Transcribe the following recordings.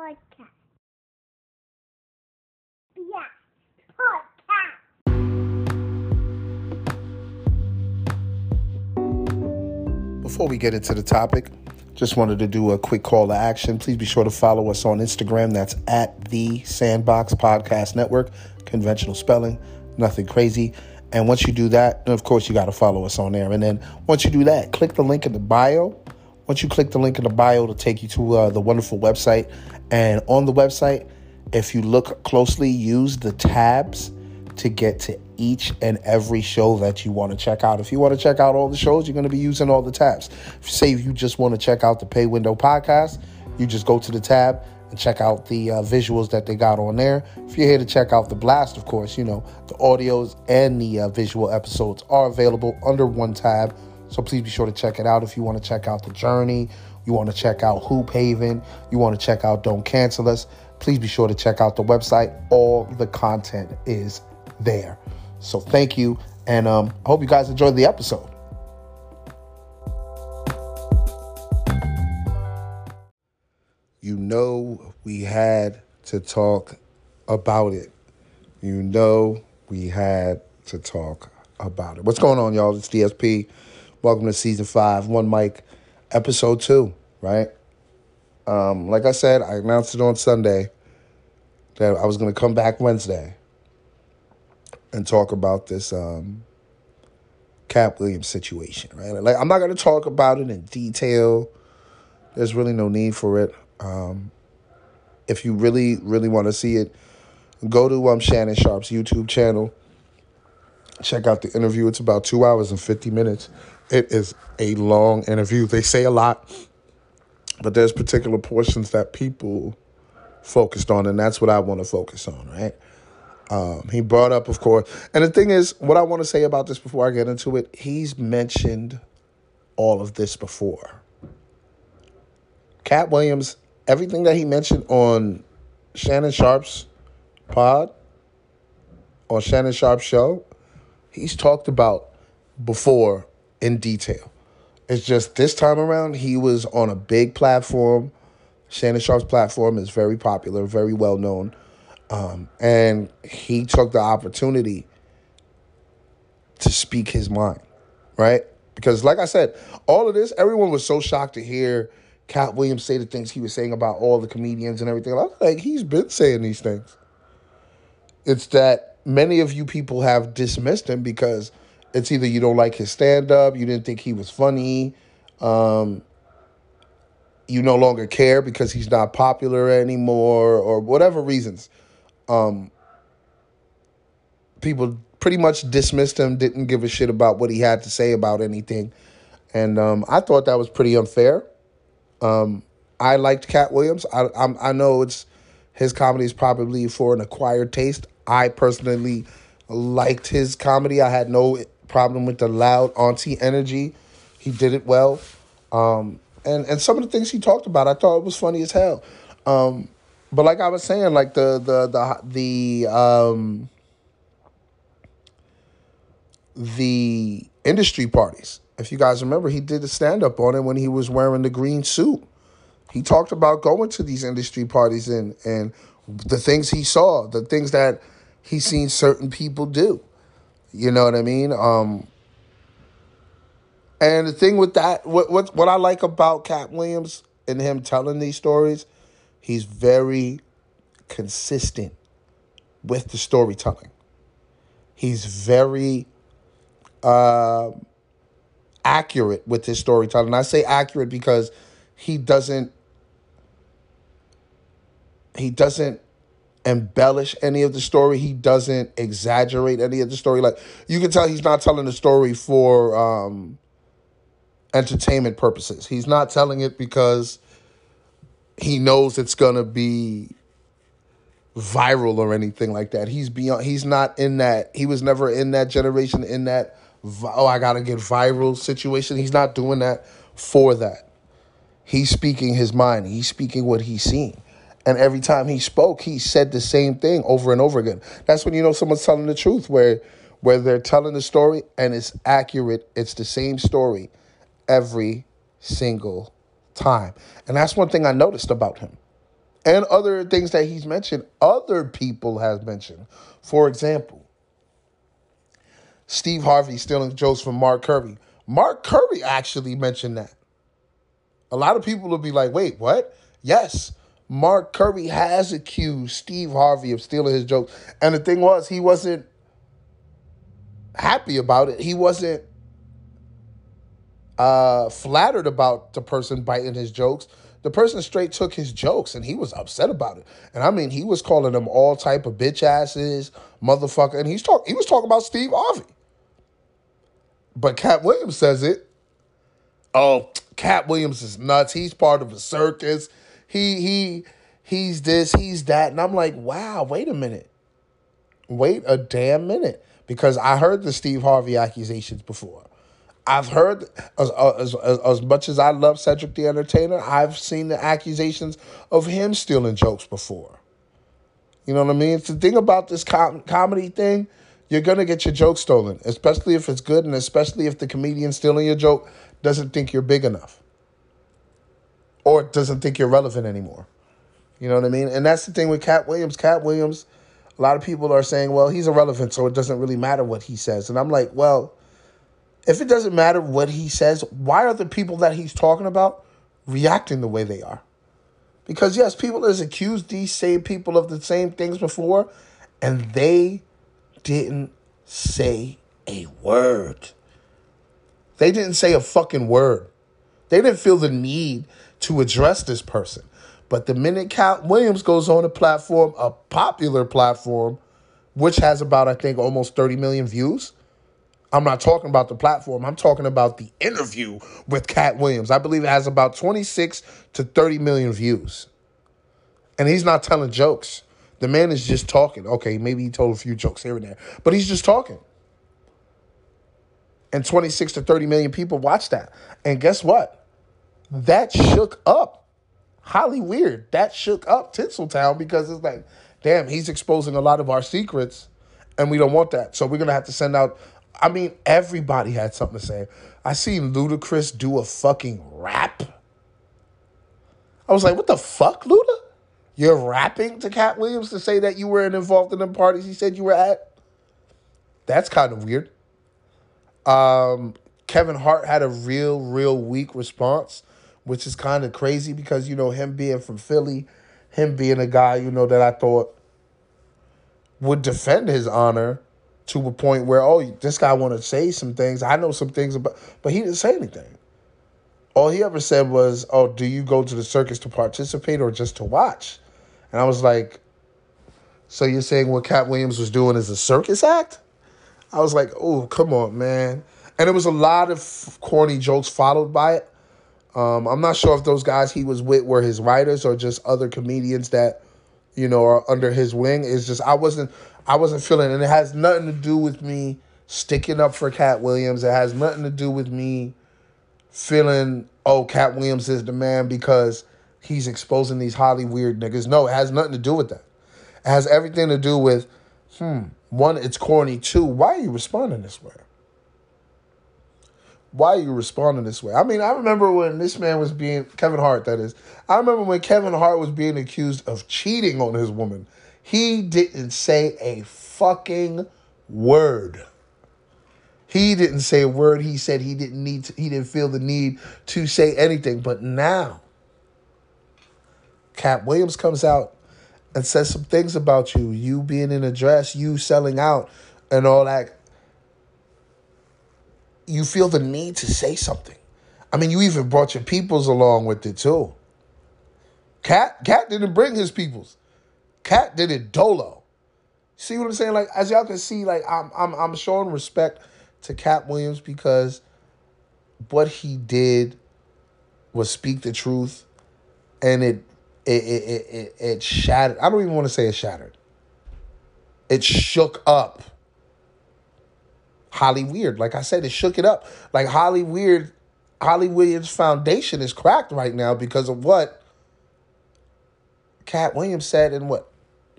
podcast. Yeah, podcast. Before we get into the topic, just wanted to do a quick call to action. Please be sure to follow us on Instagram. That's at the Sandbox Podcast Network. Conventional spelling, nothing crazy. And once you do that, of course, you got to follow us on there. And then once you do that, click the link in the bio. Once you click the link in the bio, it'll take you to uh, the wonderful website. And on the website, if you look closely, use the tabs to get to each and every show that you want to check out. If you want to check out all the shows, you're going to be using all the tabs. If, say you just want to check out the Pay Window podcast, you just go to the tab and check out the uh, visuals that they got on there. If you're here to check out the blast, of course, you know, the audios and the uh, visual episodes are available under one tab. So please be sure to check it out. If you want to check out the journey, you want to check out Hoop Haven, you want to check out Don't Cancel Us, please be sure to check out the website. All the content is there. So thank you, and um, I hope you guys enjoyed the episode. You know, we had to talk about it. You know, we had to talk about it. What's going on, y'all? It's DSP. Welcome to season five, one mic, episode two, right? Um, like I said, I announced it on Sunday that I was going to come back Wednesday and talk about this um, Katt Williams situation, right? Like, I'm not going to talk about it in detail. There's really no need for it. Um, if you really, really want to see it, go to um, Shannon Sharpe's YouTube channel. Check out the interview. It's about two hours and 50 minutes. It is a long interview. They say a lot, but there's particular portions that people focused on, and that's what I want to focus on, right? Um, he brought up, of course, and the thing is, what I want to say about this before I get into it, he's mentioned all of this before. Katt Williams, everything that he mentioned on Shannon Sharpe's pod, on Shannon Sharpe's show, he's talked about before in detail. It's just this time around, he was on a big platform. Shannon Sharpe's platform is very popular, very well known. Um, and he took the opportunity to speak his mind, right? Because, like I said, all of this, everyone was so shocked to hear Katt Williams say the things he was saying about all the comedians and everything. Like, he's been saying these things. It's that many of you people have dismissed him because it's either you don't like his stand up, you didn't think he was funny, um, you no longer care because he's not popular anymore, or whatever reasons. Um, people pretty much dismissed him, didn't give a shit about what he had to say about anything. And um, I thought that was pretty unfair. Um, I liked Katt Williams. I, I'm, I know it's his comedy is probably for an acquired taste. I personally liked his comedy. I had no problem with the loud auntie energy. He did it well. Um, and and some of the things he talked about, I thought it was funny as hell. Um, but like I was saying, like the the the the um, the industry parties. If you guys remember, he did a stand up on it when he was wearing the green suit. He talked about going to these industry parties and and the things he saw, the things that he's seen certain people do. You know what I mean? Um, and the thing with that, what what what I like about Katt Williams and him telling these stories, he's very consistent with the storytelling. He's very uh, accurate with his storytelling. I say accurate because he doesn't he doesn't embellish any of the story. He doesn't exaggerate any of the story. Like you can tell he's not telling the story for um entertainment purposes. He's not telling it because he knows it's gonna be viral or anything like that. He's beyond. He's not in that. He was never in that generation. In that, oh, I gotta get viral situation. He's not doing that for that. He's speaking his mind. He's speaking what he's seen. And every time he spoke, he said the same thing over and over again. That's when you know someone's telling the truth, where where they're telling the story and it's accurate. It's the same story every single time. And that's one thing I noticed about him. and other things that he's mentioned, other people have mentioned. For example, Steve Harvey stealing jokes from Mark Curry. Mark Curry actually mentioned that. A lot of people will be like, wait, what? Yes, Mark Curry has accused Steve Harvey of stealing his jokes. And the thing was, he wasn't happy about it. He wasn't uh, flattered about the person biting his jokes. The person straight took his jokes and he was upset about it. And I mean, he was calling them all type of bitch asses, motherfucker. And he's talk he was talking about Steve Harvey. But Katt Williams says it. Oh, Katt Williams is nuts. He's part of a circus. He he he's this, he's that. And I'm like, wow, wait a minute. Wait a damn minute. Because I heard the Steve Harvey accusations before. I've heard as, as, as, as much as I love Cedric the Entertainer, I've seen the accusations of him stealing jokes before. You know what I mean? It's the thing about this com- comedy thing, you're gonna get your joke stolen, especially if it's good, and especially if the comedian stealing your joke doesn't think you're big enough, or doesn't think you're relevant anymore. You know what I mean? And that's the thing with Katt Williams. Katt Williams, a lot of people are saying, well, he's irrelevant, so it doesn't really matter what he says. And I'm like, well, if it doesn't matter what he says, why are the people that he's talking about reacting the way they are? Because yes, people has accused these same people of the same things before, and they didn't say a word. They didn't say a fucking word. They didn't feel the need to address this person. But the minute Katt Williams goes on a platform, a popular platform, which has about, I think, almost 30 million views, I'm not talking about the platform. I'm talking about the interview with Katt Williams. I believe it has about 26 to 30 million views. And he's not telling jokes. The man is just talking. Okay, maybe he told a few jokes here and there, but he's just talking. And 26 to 30 million people watch that. And guess what? That shook up Hollyweird. That shook up Tinseltown because it's like, damn, he's exposing a lot of our secrets and we don't want that. So we're going to have to send out I mean, everybody had something to say. I seen Ludacris do a fucking rap. I was like, what the fuck, Luda? You're rapping to Katt Williams to say that you weren't involved in the parties he said you were at? That's kind of weird. Um, Kevin Hart had a real, real weak response, which is kind of crazy because, you know, him being from Philly, him being a guy, you know, that I thought would defend his honor to a point where oh this guy want to say some things i know some things about but he didn't say anything. All he ever said was oh do you go to the circus to participate or just to watch? And i was like so you're saying what Katt williams was doing is a circus act? I was like oh come on man. And it was a lot of corny jokes followed by it um, i'm not sure if those guys he was with were his writers or just other comedians that you know are under his wing is just i wasn't I wasn't feeling, and it has nothing to do with me sticking up for Katt Williams. It has nothing to do with me feeling, oh, Katt Williams is the man because he's exposing these Hollyweird niggas. No, it has nothing to do with that. It has everything to do with, hmm, one, it's corny. Two, why are you responding this way? Why are you responding this way? I mean, I remember when this man was being Kevin Hart, that is. I remember when Kevin Hart was being accused of cheating on his woman. He didn't say a fucking word. He didn't say a word. He said he didn't need to, he didn't feel the need to say anything. But now, Katt Williams comes out and says some things about you, you being in a dress, you selling out, and all that. You feel the need to say something. I mean, you even brought your peoples along with it too. Katt, Katt didn't bring his peoples. Katt did it dolo. See what I'm saying? Like as y'all can see, like I'm I'm I'm showing respect to Katt Williams because what he did was speak the truth, and it it it it, it shattered. I don't even want to say it shattered. It shook up Hollyweird. Like I said, it shook it up. Like Hollyweird, Holly Williams' foundation is cracked right now because of what Katt Williams said in what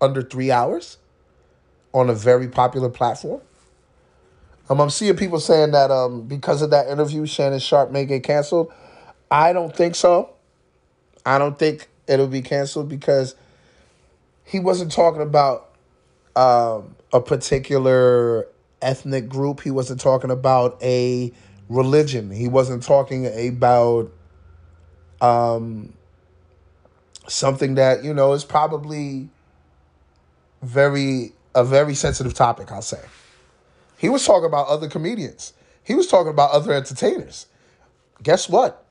under three hours on a very popular platform. Um, I'm seeing people saying that um, because of that interview, Shannon Sharpe may get canceled. I don't think so. I don't think it'll be canceled because he wasn't talking about um, a particular ethnic group. He wasn't talking about a religion. He wasn't talking about um, something that you know is probably very a very sensitive topic. I'll say. He was talking about other comedians. He was talking about other entertainers. Guess what?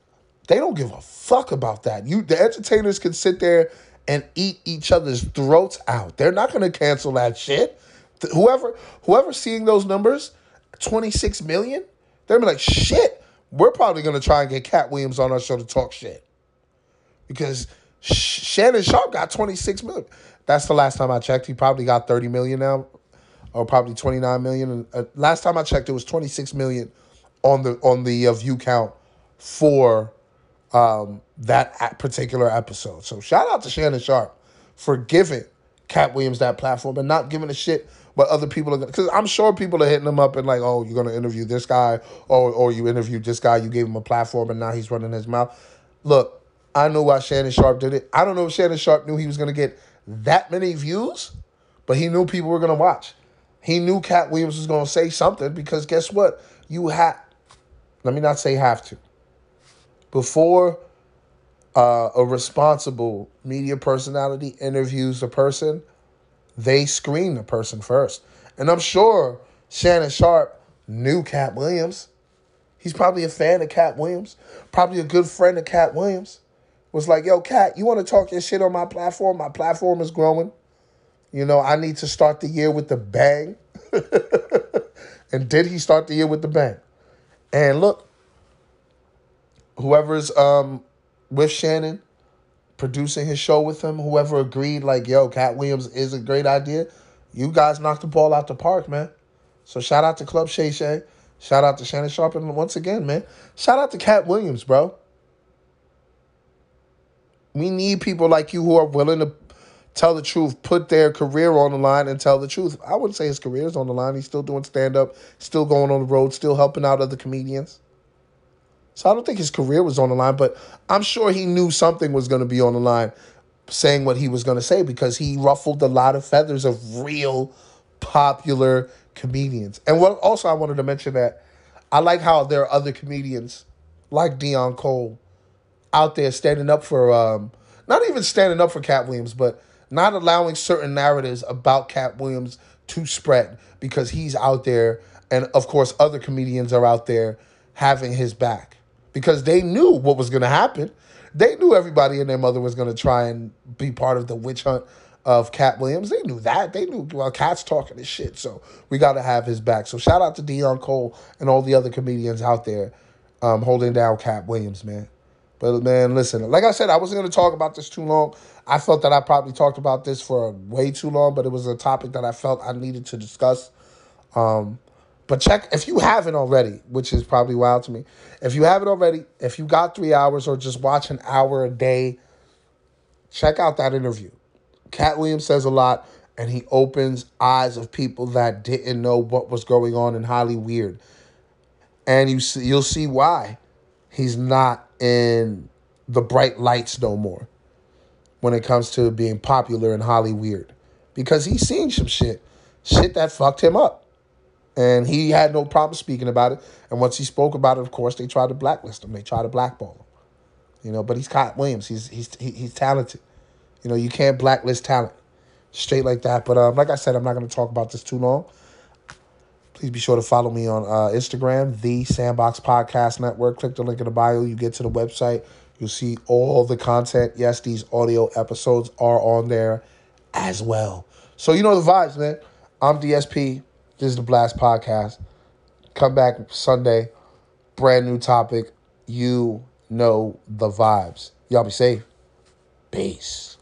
They don't give a fuck about that. You the entertainers can sit there and eat each other's throats out. They're not going to cancel that shit. Whoever whoever seeing those numbers, 26 million, they're gonna be like, "Shit, we're probably to try and get Katt Williams on our show to talk shit." Because Shannon Sharpe got 26 million. That's the last time I checked. He probably got 30 million now or probably 29 million. Uh, last time I checked it was 26 million on the on the uh, view count for um, that particular episode. So shout out to Shannon Sharpe for giving Katt Williams that platform and not giving a shit what other people are going because I'm sure people are hitting him up and like, oh, you're to interview this guy or, or you interviewed this guy, you gave him a platform and now he's running his mouth. Look, I know why Shannon Sharpe did it. I don't know if Shannon Sharpe knew he was to get that many views, but he knew people were to watch. He knew Katt Williams was to say something because guess what? You have, let me not say have to before uh, a responsible media personality interviews a person, they screen the person first. And I'm sure Shannon Sharpe knew Katt Williams. He's probably a fan of Katt Williams, probably a good friend of Katt Williams. Was like, yo, Katt, you want to talk your shit on my platform? My platform is growing. You know, I need to start the year with the bang. and did he start the year with the bang? And look, whoever's um with Shannon producing his show with him, whoever agreed, like, yo, Katt Williams is a great idea, you guys knocked the ball out the park, man. So shout out to Club Shay Shay. Shout out to Shannon Sharpe. And once again, man, shout out to Katt Williams, bro. We need people like you who are willing to tell the truth, put their career on the line and tell the truth. I wouldn't say his career is on the line. He's still doing stand up, still going on the road, still helping out other comedians. So I don't think his career was on the line, but I'm sure he knew something was going to be on the line saying what he was going to say because he ruffled a lot of feathers of real popular comedians. And what also I wanted to mention that I like how there are other comedians like Deon Cole out there standing up for um, not even standing up for Katt Williams, but not allowing certain narratives about Katt Williams to spread because he's out there and of course other comedians are out there having his back because they knew what was going to happen. They knew everybody and their mother was going to try and be part of the witch hunt of Katt Williams. They knew that. They knew, well, Katt's talking this shit, so we got to have his back. So shout out to Deon Cole and all the other comedians out there um, holding down Katt Williams, man. But man, listen, like I said, I wasn't going to talk about this too long. I felt that I probably talked about this for way too long, but it was a topic that I felt I needed to discuss. Um, but check if you haven't already, which is probably wild to me. If you haven't already, if you got three hours or just watch an hour a day, check out that interview. Katt Williams says a lot, and he opens eyes of people that didn't know what was going on in Highly Weird, and you see, you'll see why he's not in the bright lights no more when it comes to being popular in Highly Weird, because he's seen some shit, shit that fucked him up. And he had no problem speaking about it. And once he spoke about it, of course, they tried to blacklist him. They tried to blackball him. You know, but he's Katt Williams. He's he's he's talented. You know, you can't blacklist talent straight like that. But um, like I said, I'm not going to talk about this too long. Please be sure to follow me on uh, Instagram, the Sandbox Podcast Network. Click the link in the bio. You get to the website. You'll see all the content. Yes, these audio episodes are on there as well. So you know the vibes, man. I'm DSP. This is the Blast Podcast. Come back Sunday. Brand new topic. You know the vibes. Y'all be safe. Peace.